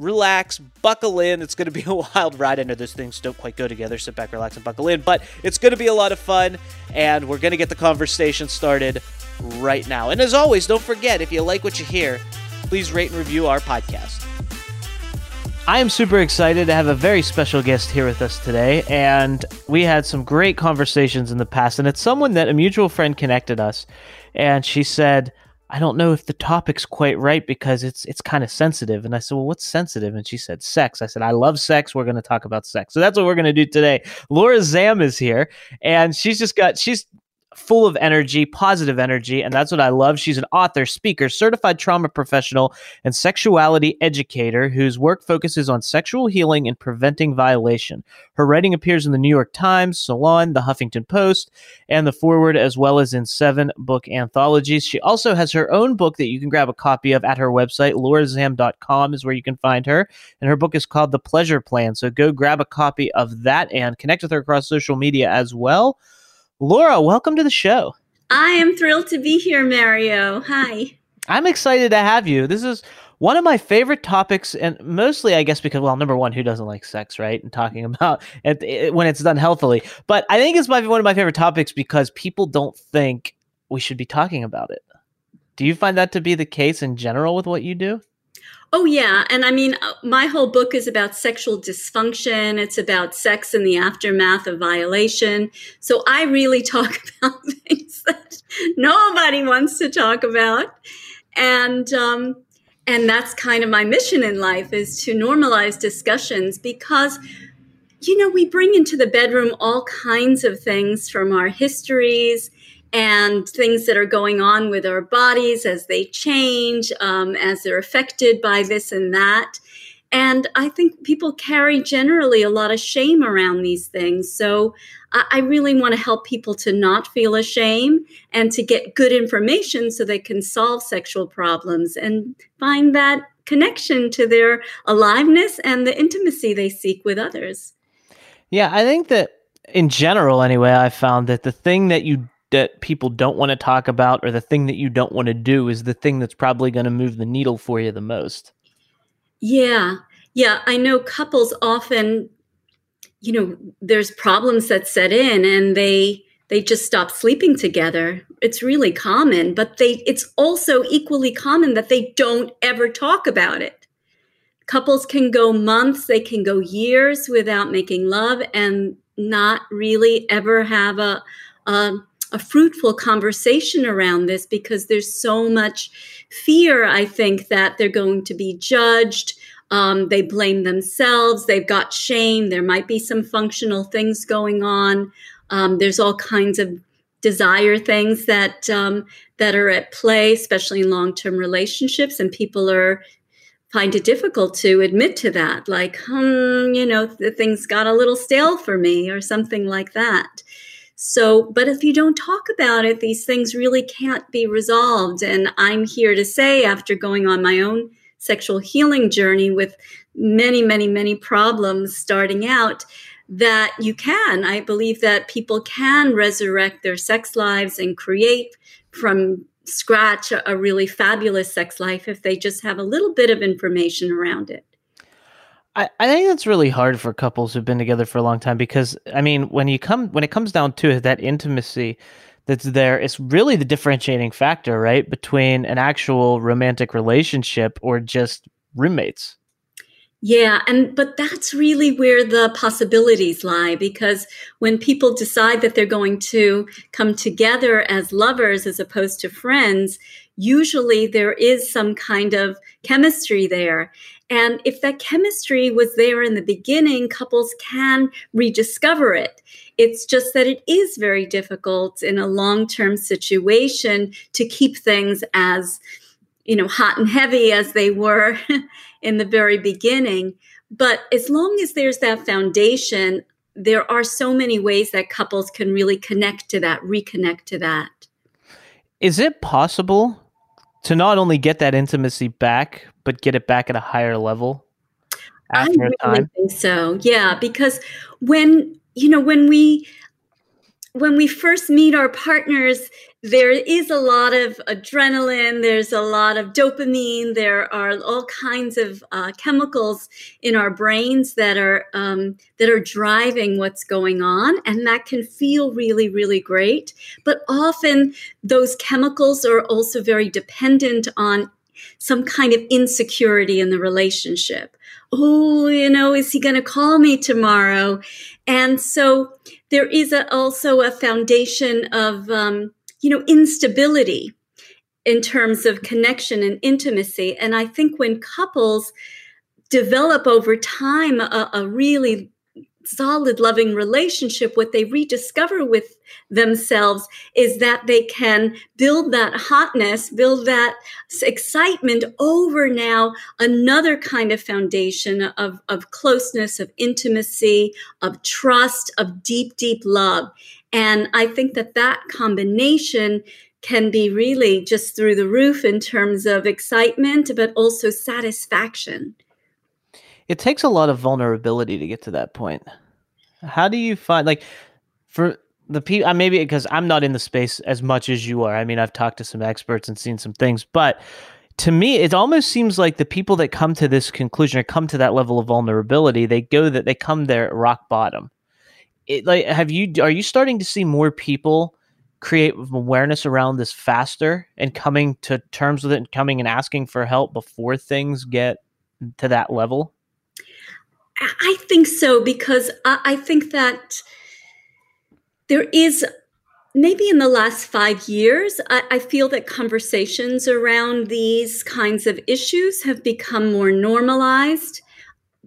relax, buckle in. It's going to be a wild ride. I know those things don't quite go together. Sit back, relax, and buckle in, but it's going to be a lot of fun, and we're going to get the conversation started right now. And as always, don't forget if you like what you hear, please rate and review our podcast. I am super excited to have a very special guest here with us today, and we had some great conversations in the past. And it's someone that a mutual friend connected us, and she said, "I don't know if the topic's quite right because it's it's kind of sensitive." And I said, "Well, what's sensitive?" And she said, "Sex." I said, "I love sex. We're going to talk about sex." So that's what we're going to do today. Laura Zam is here, and she's just got she's full of energy, positive energy, and that's what I love. She's an author, speaker, certified trauma professional, and sexuality educator whose work focuses on sexual healing and preventing violation. Her writing appears in the New York Times, Salon, the Huffington Post, and the Forward, as well as in seven book anthologies. She also has her own book that you can grab a copy of at her website. laurazam.com is where you can find her, and her book is called The Pleasure Plan. So go grab a copy of that and connect with her across social media as well. Laura, welcome to the show. I am thrilled to be here, Mario. Hi. I'm excited to have you. This is one of my favorite topics, and mostly, I guess, because, well, number one, who doesn't like sex, right? And talking about it, when it's done healthily. But I think it's my, one of my favorite topics because people don't think we should be talking about it. Do you find that to be the case in general with what you do? Oh, yeah. And I mean, my whole book is about sexual dysfunction. It's about sex in the aftermath of violation. So I really talk about things that nobody wants to talk about. And, um, and that's kind of my mission in life is to normalize discussions because you know we bring into the bedroom all kinds of things from our histories and things that are going on with our bodies as they change, um, as they're affected by this and that. And I think people carry generally a lot of shame around these things. So I, I really want to help people to not feel ashamed and to get good information so they can solve sexual problems and find that connection to their aliveness and the intimacy they seek with others. Yeah, I think that in general, anyway, I found that the thing that you that people don't want to talk about or the thing that you don't want to do is the thing that's probably going to move the needle for you the most. Yeah. Yeah. I know couples often, you know, there's problems that set in and they, they just stop sleeping together. It's really common, but they, it's also equally common that they don't ever talk about it. Couples can go months, they can go years without making love and not really ever have a, a a fruitful conversation around this because there's so much fear, I think, that they're going to be judged. Um, they blame themselves. They've got shame. There might be some functional things going on. Um, there's all kinds of desire things that um, that are at play, especially in long-term relationships, and people are find it difficult to admit to that. Like, hmm, you know, the things got a little stale for me, or something like that. So, but if you don't talk about it, these things really can't be resolved. And I'm here to say, after going on my own sexual healing journey with many, many, many problems starting out, that you can. I believe that people can resurrect their sex lives and create from scratch a, really fabulous sex life if they just have a little bit of information around it. I, I think that's really hard for couples who've been together for a long time because I mean when you come when it comes down to it, that intimacy that's there is really the differentiating factor, right? Between an actual romantic relationship or just roommates. Yeah, and but that's really where the possibilities lie because when people decide that they're going to come together as lovers as opposed to friends, usually there is some kind of chemistry there. And if that chemistry was there in the beginning, couples can rediscover it. It's just that it is very difficult in a long term situation to keep things as, you know, hot and heavy as they were in the very beginning. But as long as there's that foundation, there are so many ways that couples can really connect to that, reconnect to that. Is it possible to not only get that intimacy back, but get it back at a higher level after I really a time? think so. Yeah, because when you know when we when we first meet our partners, there is a lot of adrenaline, there's a lot of dopamine, there are all kinds of uh, chemicals in our brains that are um, that are driving what's going on, and that can feel really, really great. But often, those chemicals are also very dependent on some kind of insecurity in the relationship. Oh, you know, is he going to call me tomorrow? And so there is a, also a foundation of, um, you know, instability in terms of connection and intimacy. And I think when couples develop over time a, a really solid, loving relationship, what they rediscover with themselves is that they can build that hotness, build that excitement over now another kind of foundation of, of closeness, of intimacy, of trust, of deep, deep love. And I think that that combination can be really just through the roof in terms of excitement, but also satisfaction. It takes a lot of vulnerability to get to that point. How do you find like for the people? Uh, maybe because I'm not in the space as much as you are. I mean, I've talked to some experts and seen some things, but to me, it almost seems like the people that come to this conclusion or come to that level of vulnerability, they go that they come there at rock bottom. It, like, have you are you starting to see more people create awareness around this faster and coming to terms with it and coming and asking for help before things get to that level? I think so because I think that there is maybe in the last five years, I, feel that conversations around these kinds of issues have become more normalized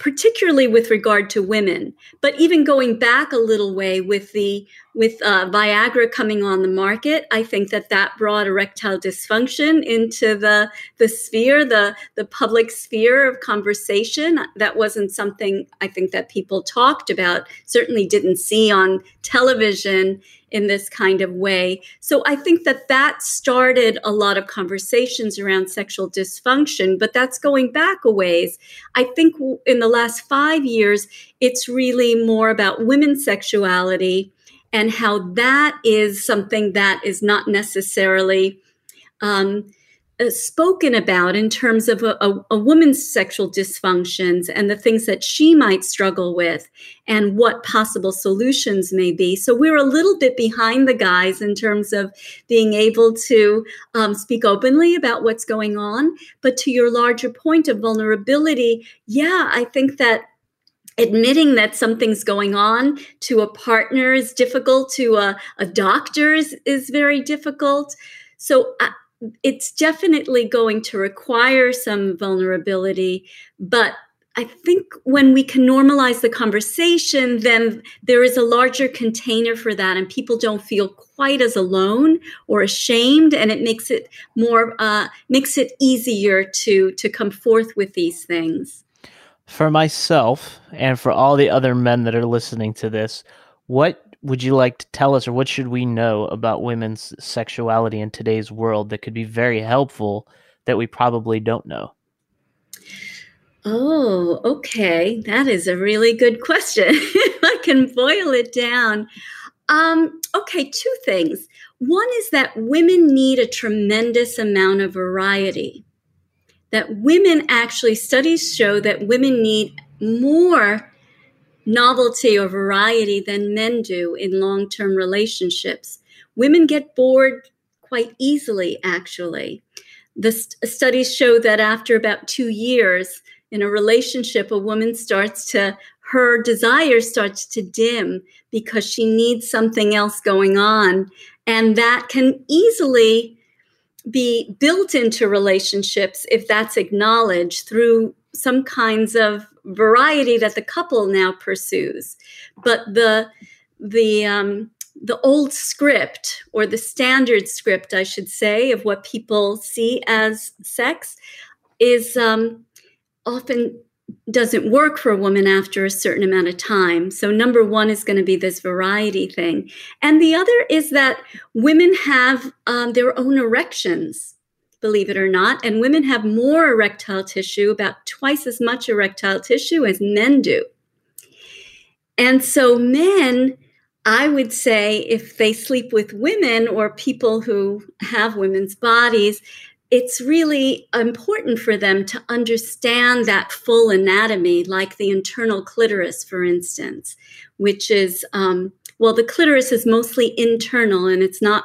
particularly with regard to women. But even going back a little way with the with uh, Viagra coming on the market, I think that that brought erectile dysfunction into the the sphere, the the public sphere of conversation. That wasn't something I think that people talked about. Certainly didn't see on television in this kind of way. So I think that that started a lot of conversations around sexual dysfunction, but that's going back a ways. I think in the last five years, it's really more about women's sexuality and how that is something that is not necessarily um, spoken about in terms of a, a, a, woman's sexual dysfunctions and the things that she might struggle with and what possible solutions may be. So we're a little bit behind the guys in terms of being able to um, speak openly about what's going on. But to your larger point of vulnerability, yeah, I think that admitting that something's going on to a partner is difficult to a, a doctor is, is very difficult so I, it's definitely going to require some vulnerability, but I think when we can normalize the conversation, then there is a larger container for that, and people don't feel quite as alone or ashamed, and it makes it more uh, makes it easier to to come forth with these things. For myself and for all the other men that are listening to this, what would you like to tell us, or what should we know about women's sexuality in today's world that could be very helpful that we probably don't know? Oh, okay. That is a really good question. I can boil it down. Um, okay, two things. One is that women need a tremendous amount of variety. That women actually, studies show that women need more novelty or variety than men do in long term relationships. Women get bored quite easily, actually. The st- studies show that after about two years, in a relationship, a woman starts to, her desire starts to dim because she needs something else going on. And that can easily be built into relationships if that's acknowledged through some kinds of variety that the couple now pursues. But the, the, um, the old script or the standard script, I should say, of what people see as sex is um, often doesn't work for a woman after a certain amount of time. So, number one is going to be this variety thing. And the other is that women have um, their own erections, believe it or not. And women have more erectile tissue, about twice as much erectile tissue as men do. And so, men I would say if they sleep with women or people who have women's bodies, it's really important for them to understand that full anatomy, like the internal clitoris, for instance, which is, um, well, the clitoris is mostly internal and it's not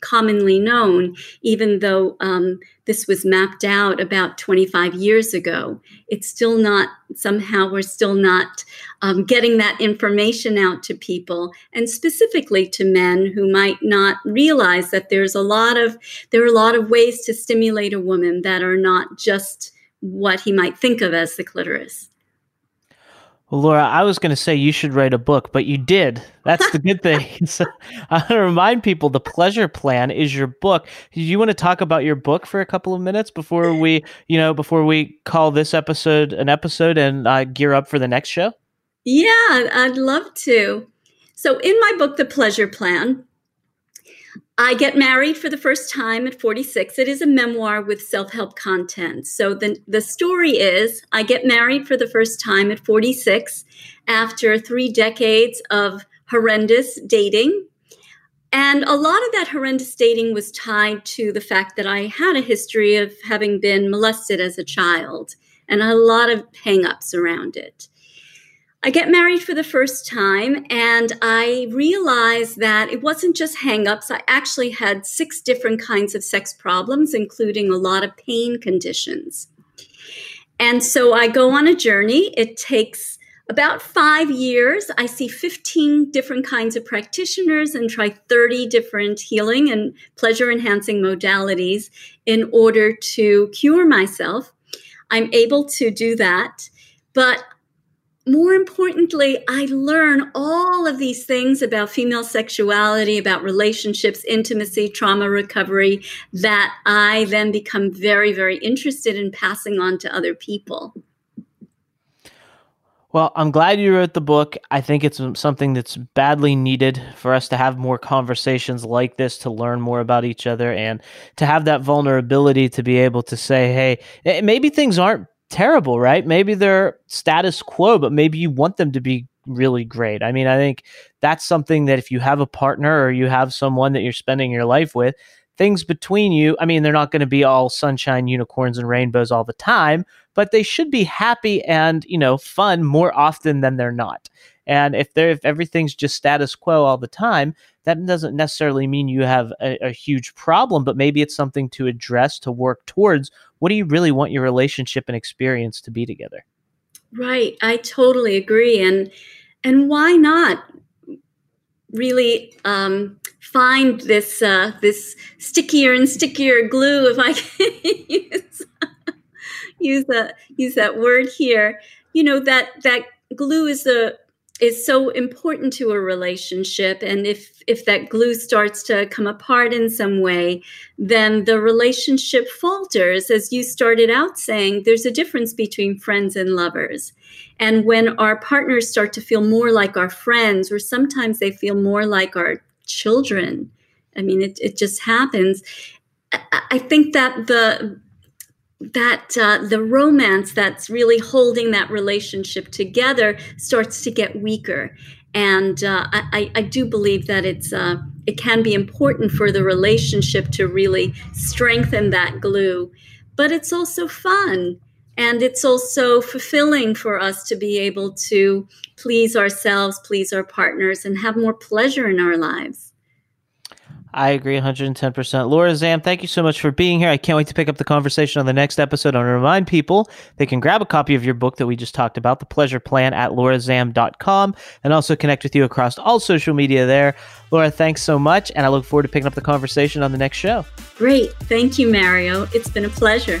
commonly known, even though um, this was mapped out about 25 years ago. It's still not, somehow, we're still not um, getting that information out to people, and specifically to men who might not realize that there's a lot of, there are a lot of ways to stimulate a woman that are not just what he might think of as the clitoris. Well, Laura, I was going to say you should write a book, but you did. That's the good thing. so I want to remind people the pleasure plan is your book. Do you want to talk about your book for a couple of minutes before we, you know, before we call this episode an episode and uh, gear up for the next show? Yeah, I'd love to. So, in my book, The Pleasure Plan, I get married for the first time at 46. It is a memoir with self help content. So the, the story is I get married for the first time at 46 after three decades of horrendous dating. And a lot of that horrendous dating was tied to the fact that I had a history of having been molested as a child and a lot of hangups around it. I get married for the first time and I realized that it wasn't just hangups. I actually had six different kinds of sex problems, including a lot of pain conditions. And so I go on a journey. It takes about five years. I see 15 different kinds of practitioners and try 30 different healing and pleasure enhancing modalities in order to cure myself. I'm able to do that. But more importantly, I learn all of these things about female sexuality, about relationships, intimacy, trauma recovery that I then become very, very interested in passing on to other people. Well, I'm glad you wrote the book. I think it's something that's badly needed for us to have more conversations like this, to learn more about each other, and to have that vulnerability to be able to say, hey, eh, maybe things aren't terrible, right? Maybe they're status quo, but maybe you want them to be really great. I mean, I think that's something that if you have a partner or you have someone that you're spending your life with, things between you, I mean, they're not going to be all sunshine, unicorns, and rainbows all the time, but they should be happy and, you know, fun more often than they're not. And if they're if everything's just status quo all the time, that doesn't necessarily mean you have a, a huge problem, but maybe it's something to address to work towards. What do you really want your relationship and experience to be together? Right. I totally agree. And and why not really um, find this uh, this stickier and stickier glue, if I can use use that use that word here. You know that that glue is the is so important to a relationship and if if that glue starts to come apart in some way then the relationship falters as you started out saying there's a difference between friends and lovers. And when our partners start to feel more like our friends or sometimes they feel more like our children i mean it, it just happens. I think that the that uh, the romance that's really holding that relationship together starts to get weaker. And uh, I, I, do believe that it's uh, it can be important for the relationship to really strengthen that glue, but it's also fun and it's also fulfilling for us to be able to please ourselves, please our partners, and have more pleasure in our lives. I agree 110%. Laura Zam, thank you so much for being here. I can't wait to pick up the conversation on the next episode. I want to remind people they can grab a copy of your book that we just talked about, The Pleasure Plan, at laurazam.com, and also connect with you across all social media there. Laura, thanks so much, and I look forward to picking up the conversation on the next show. Great. Thank you, Mario. It's been a pleasure.